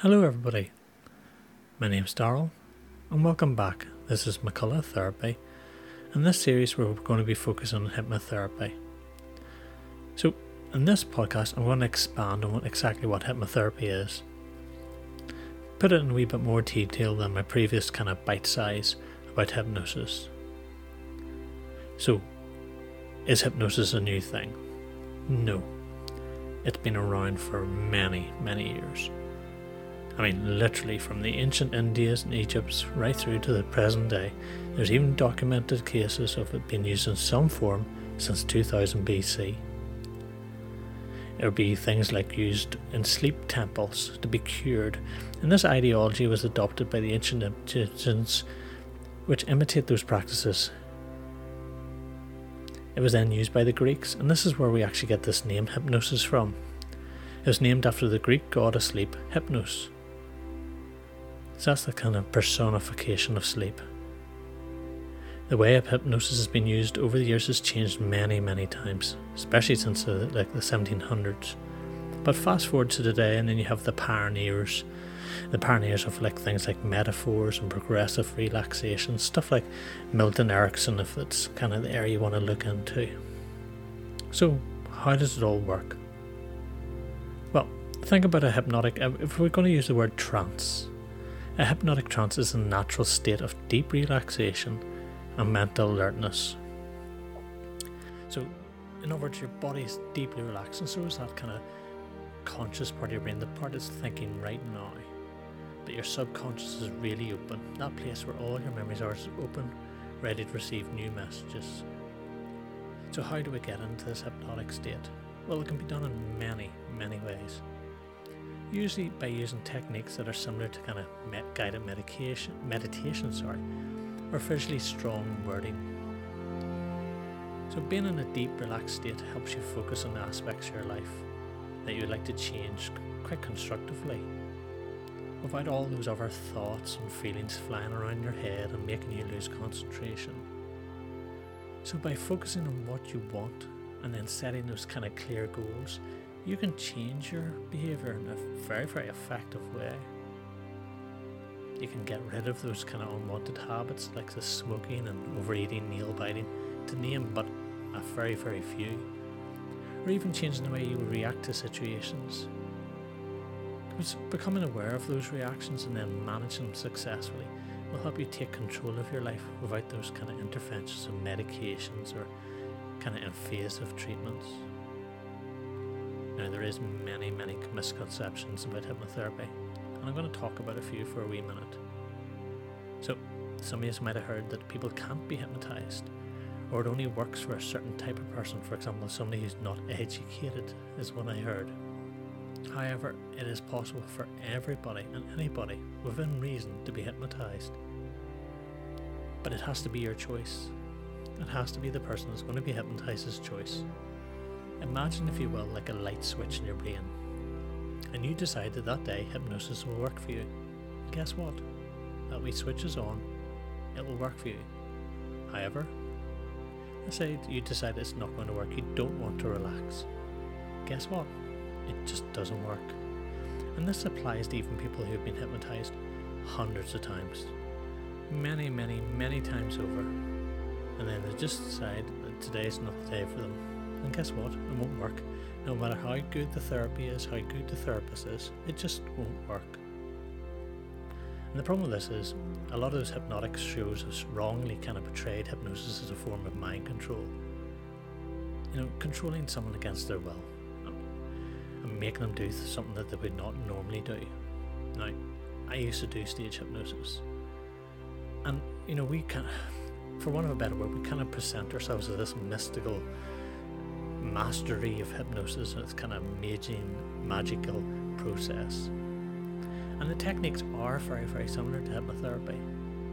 Hello, everybody. My name's Daryl, and welcome back. This is McCullagh Therapy, and this series we're going to be focusing on hypnotherapy. So, in this podcast, I'm going to expand on exactly what hypnotherapy is. Put it in a wee bit more detail than my previous kind of bite size about hypnosis. So, is hypnosis a new thing? No. It's been around for many, many years. I mean, literally from the ancient Indias and Egypts right through to the present day. There's even documented cases of it being used in some form since 2000 BC. It would be things like used in sleep temples to be cured, and this ideology was adopted by the ancient Egyptians, which imitate those practices. It was then used by the Greeks, and this is where we actually get this name hypnosis from. It was named after the Greek god of sleep, Hypnos. So that's the kind of personification of sleep. The way of hypnosis has been used over the years has changed many, many times, especially since the, like the 1700s. But fast forward to today, and then you have the pioneers, the pioneers of like things like metaphors and progressive relaxation, stuff like Milton Erickson, if that's kind of the area you want to look into. So, how does it all work? Well, think about a hypnotic. If we're going to use the word trance, a hypnotic trance is a natural state of deep relaxation and mental alertness. So, in other words, your body is deeply relaxed, and so is that kind of conscious part of your brain, the part that's thinking right now. But your subconscious is really open. That place where all your memories are is open, ready to receive new messages. So, how do we get into this hypnotic state? Well, it can be done in many, many ways. Usually by using techniques that are similar to kind of guided medication, meditation, sorry, or visually strong wording. So, being in a deep, relaxed state helps you focus on the aspects of your life that you'd like to change quite constructively, without all those other thoughts and feelings flying around your head and making you lose concentration. So, by focusing on what you want and then setting those kind of clear goals, you can change your behavior in a very, very effective way. You can get rid of those kind of unwanted habits like the smoking and overeating, nail biting, to name but a very, very few. Or even changing the way you react to situations. Because becoming aware of those reactions and then managing them successfully will help you take control of your life without those kind of interventions and medications or kind of invasive treatments. Now there is many, many misconceptions about hypnotherapy and I'm going to talk about a few for a wee minute. So, some of you might have heard that people can't be hypnotized, or it only works for a certain type of person, for example, somebody who's not educated, is what I heard. However, it is possible for everybody and anybody within reason to be hypnotized. But it has to be your choice. It has to be the person that's going to be hypnotized's choice. Imagine, if you will, like a light switch in your brain and you decide that that day hypnosis will work for you, guess what? That we switches on, it will work for you. However, let's say you decide it's not going to work, you don't want to relax. Guess what? It just doesn't work. And this applies to even people who've been hypnotized hundreds of times. Many, many, many times over. And then they just decide that today is not the day for them. And guess what? It won't work no matter how good the therapy is, how good the therapist is, it just won't work. And the problem with this is a lot of those hypnotic shows have wrongly kind of portrayed hypnosis as a form of mind control. You know, controlling someone against their will and making them do something that they would not normally do. Now, I used to do stage hypnosis. And, you know, we kind of, for want of a better word, we kind of present ourselves as this mystical mastery of hypnosis and its kind of amazing magical process. And the techniques are very, very similar to hypnotherapy,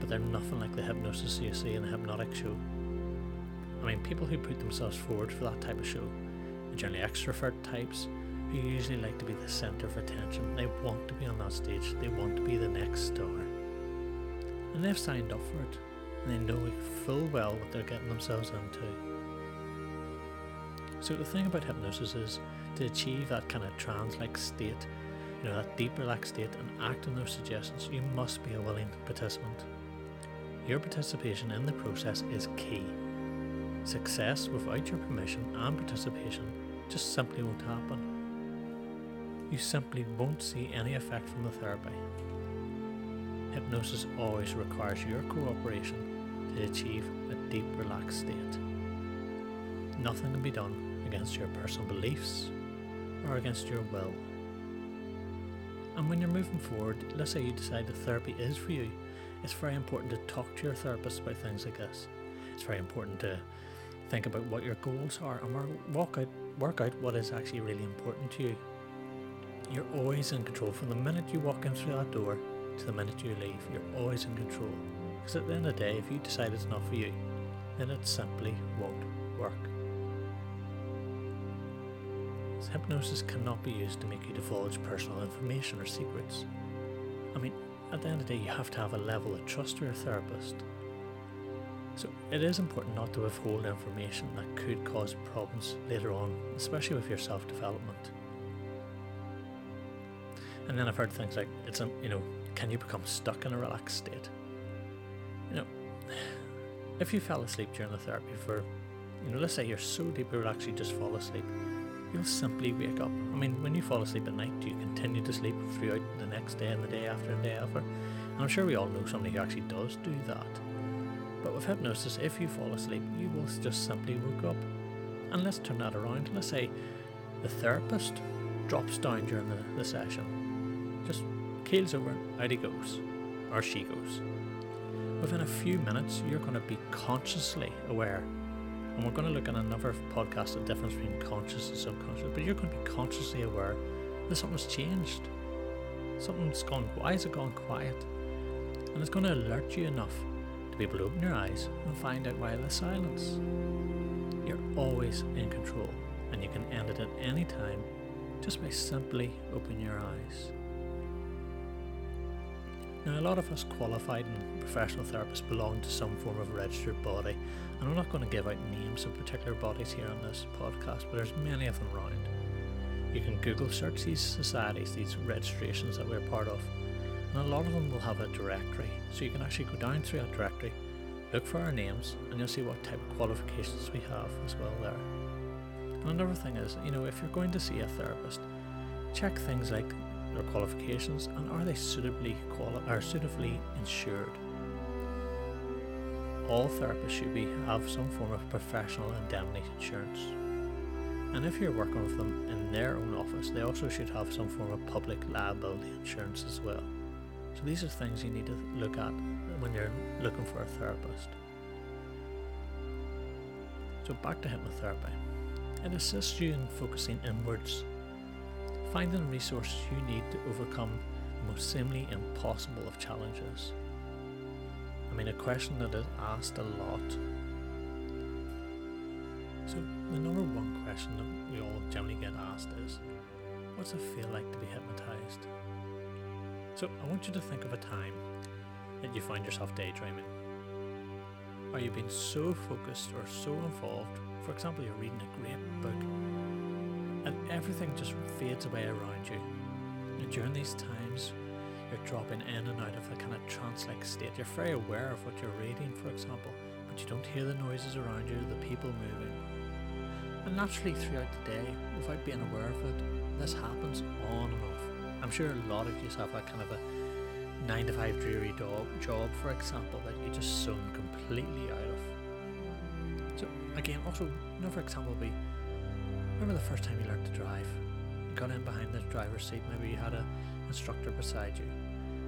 but they're nothing like the hypnosis you see in a hypnotic show. I mean, people who put themselves forward for that type of show are generally extrovert types who usually like to be the centre of attention. They want to be on that stage, they want to be the next star. And they've signed up for it, and they know full well what they're getting themselves into. So the thing about hypnosis is to achieve that kind of trance-like state, you know, that deep relaxed state and act on those suggestions, you must be a willing participant. Your participation in the process is key. Success without your permission and participation just simply won't happen. You simply won't see any effect from the therapy. Hypnosis always requires your cooperation to achieve a deep relaxed state. Nothing can be done against your personal beliefs or against your will. And when you're moving forward, let's say you decide that therapy is for you, it's very important to talk to your therapist about things like this. It's very important to think about what your goals are and work out, work out what is actually really important to you. You're always in control from the minute you walk in through that door to the minute you leave. You're always in control. Because at the end of the day, if you decide it's not for you, then it simply won't work. Hypnosis cannot be used to make you divulge personal information or secrets. I mean, at the end of the day, you have to have a level of trust with your therapist. So it is important not to withhold information that could cause problems later on, especially with your self development. And then I've heard things like, it's a, you know, can you become stuck in a relaxed state? You know, if you fell asleep during the therapy for, you know, let's say you're so relaxed you just fall asleep, you'll simply wake up. I mean, when you fall asleep at night, you continue to sleep throughout the next day and the day after and the day after? And I'm sure we all know somebody who actually does do that. But with hypnosis, if you fall asleep, you will just simply wake up. And let's turn that around. Let's say the therapist drops down during the, the session, just keels over, out he goes, or she goes. Within a few minutes, you're going to be consciously aware and we're going to look at another podcast, the difference between conscious and subconscious. But you're going to be consciously aware that something's changed. Something's gone. Why has it gone quiet? And it's going to alert you enough to be able to open your eyes and find out why the silence. You're always in control, and you can end it at any time just by simply opening your eyes. Now, a lot of us qualified and professional therapists belong to some form of registered body, and I'm not going to give out names of particular bodies here on this podcast, but there's many of them around. You can Google search these societies, these registrations that we're part of, and a lot of them will have a directory, so you can actually go down through that directory, look for our names, and you'll see what type of qualifications we have as well there. And another thing is, you know, if you're going to see a therapist, check things like their qualifications and are they suitably quali- or suitably insured. All therapists should be have some form of professional indemnity insurance. And if you're working with them in their own office, they also should have some form of public liability insurance as well. So these are things you need to look at when you're looking for a therapist. So back to hypnotherapy. It assists you in focusing inwards finding the resources you need to overcome the most seemingly impossible of challenges. I mean, a question that is asked a lot. So, the number one question that we all generally get asked is What's it feel like to be hypnotized? So, I want you to think of a time that you find yourself daydreaming. Are you being so focused or so involved? For example, you're reading a great book everything just fades away around you. And during these times, you're dropping in and out of a kind of trance like state. You're very aware of what you're reading, for example, but you don't hear the noises around you, the people moving. And naturally, throughout the day, without being aware of it, this happens on and off. I'm sure a lot of you have a kind of a nine to five dreary job, for example, that you just zone completely out of. So, again, also, another example would be Remember the first time you learned to drive? You got in behind the driver's seat, maybe you had an instructor beside you,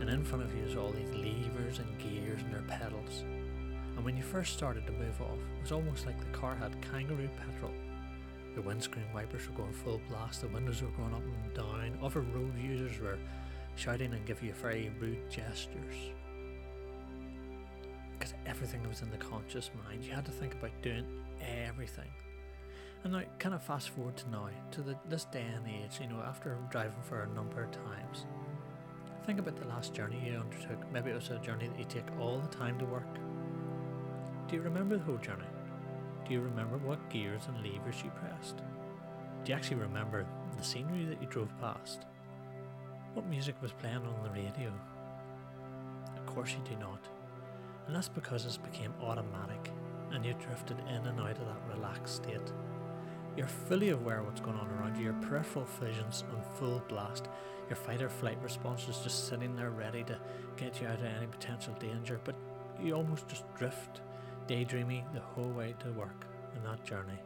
and in front of you was all these levers and gears and their pedals. And when you first started to move off, it was almost like the car had kangaroo petrol. The windscreen wipers were going full blast, the windows were going up and down, other road users were shouting and giving you very rude gestures. Because everything was in the conscious mind. You had to think about doing everything. And now, kind of fast forward to now, to the, this day and age, you know, after driving for a number of times, think about the last journey you undertook. Maybe it was a journey that you take all the time to work. Do you remember the whole journey? Do you remember what gears and levers you pressed? Do you actually remember the scenery that you drove past? what music was playing on the radio? Of course you do not. And that's because it became automatic and you drifted in and out of that relaxed state. You're fully aware of what's going on around you, your peripheral vision's on full blast, your fight or flight response is just sitting there ready to get you out of any potential danger, but you almost just drift, daydreaming the whole way to work in that journey.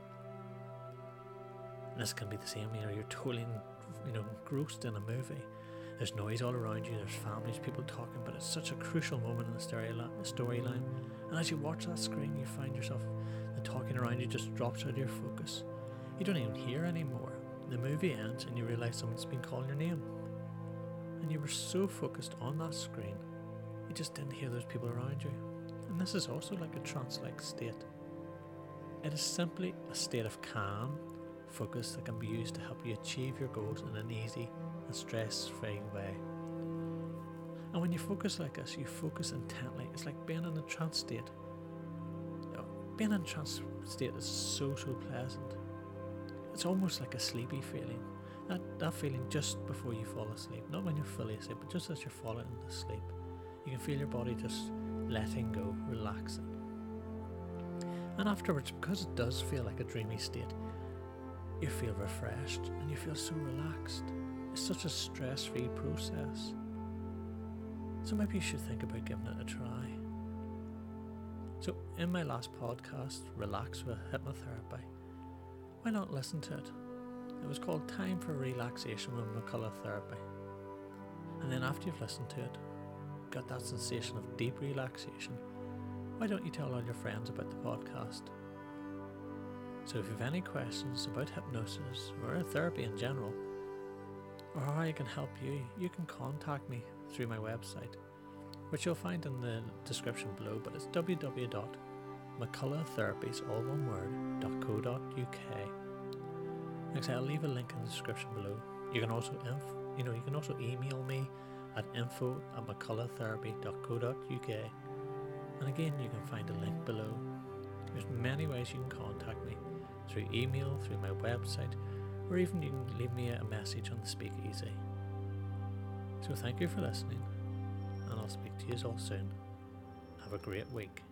And this can be the same, know, you're totally, you know, engrossed in a movie. There's noise all around you, there's families, people talking, but it's such a crucial moment in the storyline. And as you watch that screen, you find yourself, the talking around you just drops out of your focus. You don't even hear anymore. The movie ends and you realise someone's been calling your name. And you were so focused on that screen, you just didn't hear those people around you. And this is also like a trance like state. It is simply a state of calm focus that can be used to help you achieve your goals in an easy and stress free way. And when you focus like this, you focus intently. It's like being in a trance state. Oh, being in a trance state is so, so pleasant. It's almost like a sleepy feeling. That, that feeling just before you fall asleep. Not when you're fully asleep, but just as you're falling into sleep. You can feel your body just letting go, relaxing. And afterwards, because it does feel like a dreamy state, you feel refreshed and you feel so relaxed. It's such a stress free process. So maybe you should think about giving it a try. So, in my last podcast, Relax with Hypnotherapy, why not listen to it? It was called Time for Relaxation with McCullagh Therapy. And then after you've listened to it, got that sensation of deep relaxation, why don't you tell all your friends about the podcast? So if you have any questions about hypnosis or therapy in general, or how I can help you, you can contact me through my website, which you'll find in the description below, but it's www.mccullaghtherapies, all one word, .co.uk. Like I I'll leave a link in the description below. You can also, inf- you know, you can also email me at info at mccullaghtherapy.co.uk. And again, you can find a link below. There's many ways you can contact me through email, through my website, or even you can leave me a message on the SpeakPipe. So thank you for listening, and I'll speak to you all soon. Have a great week.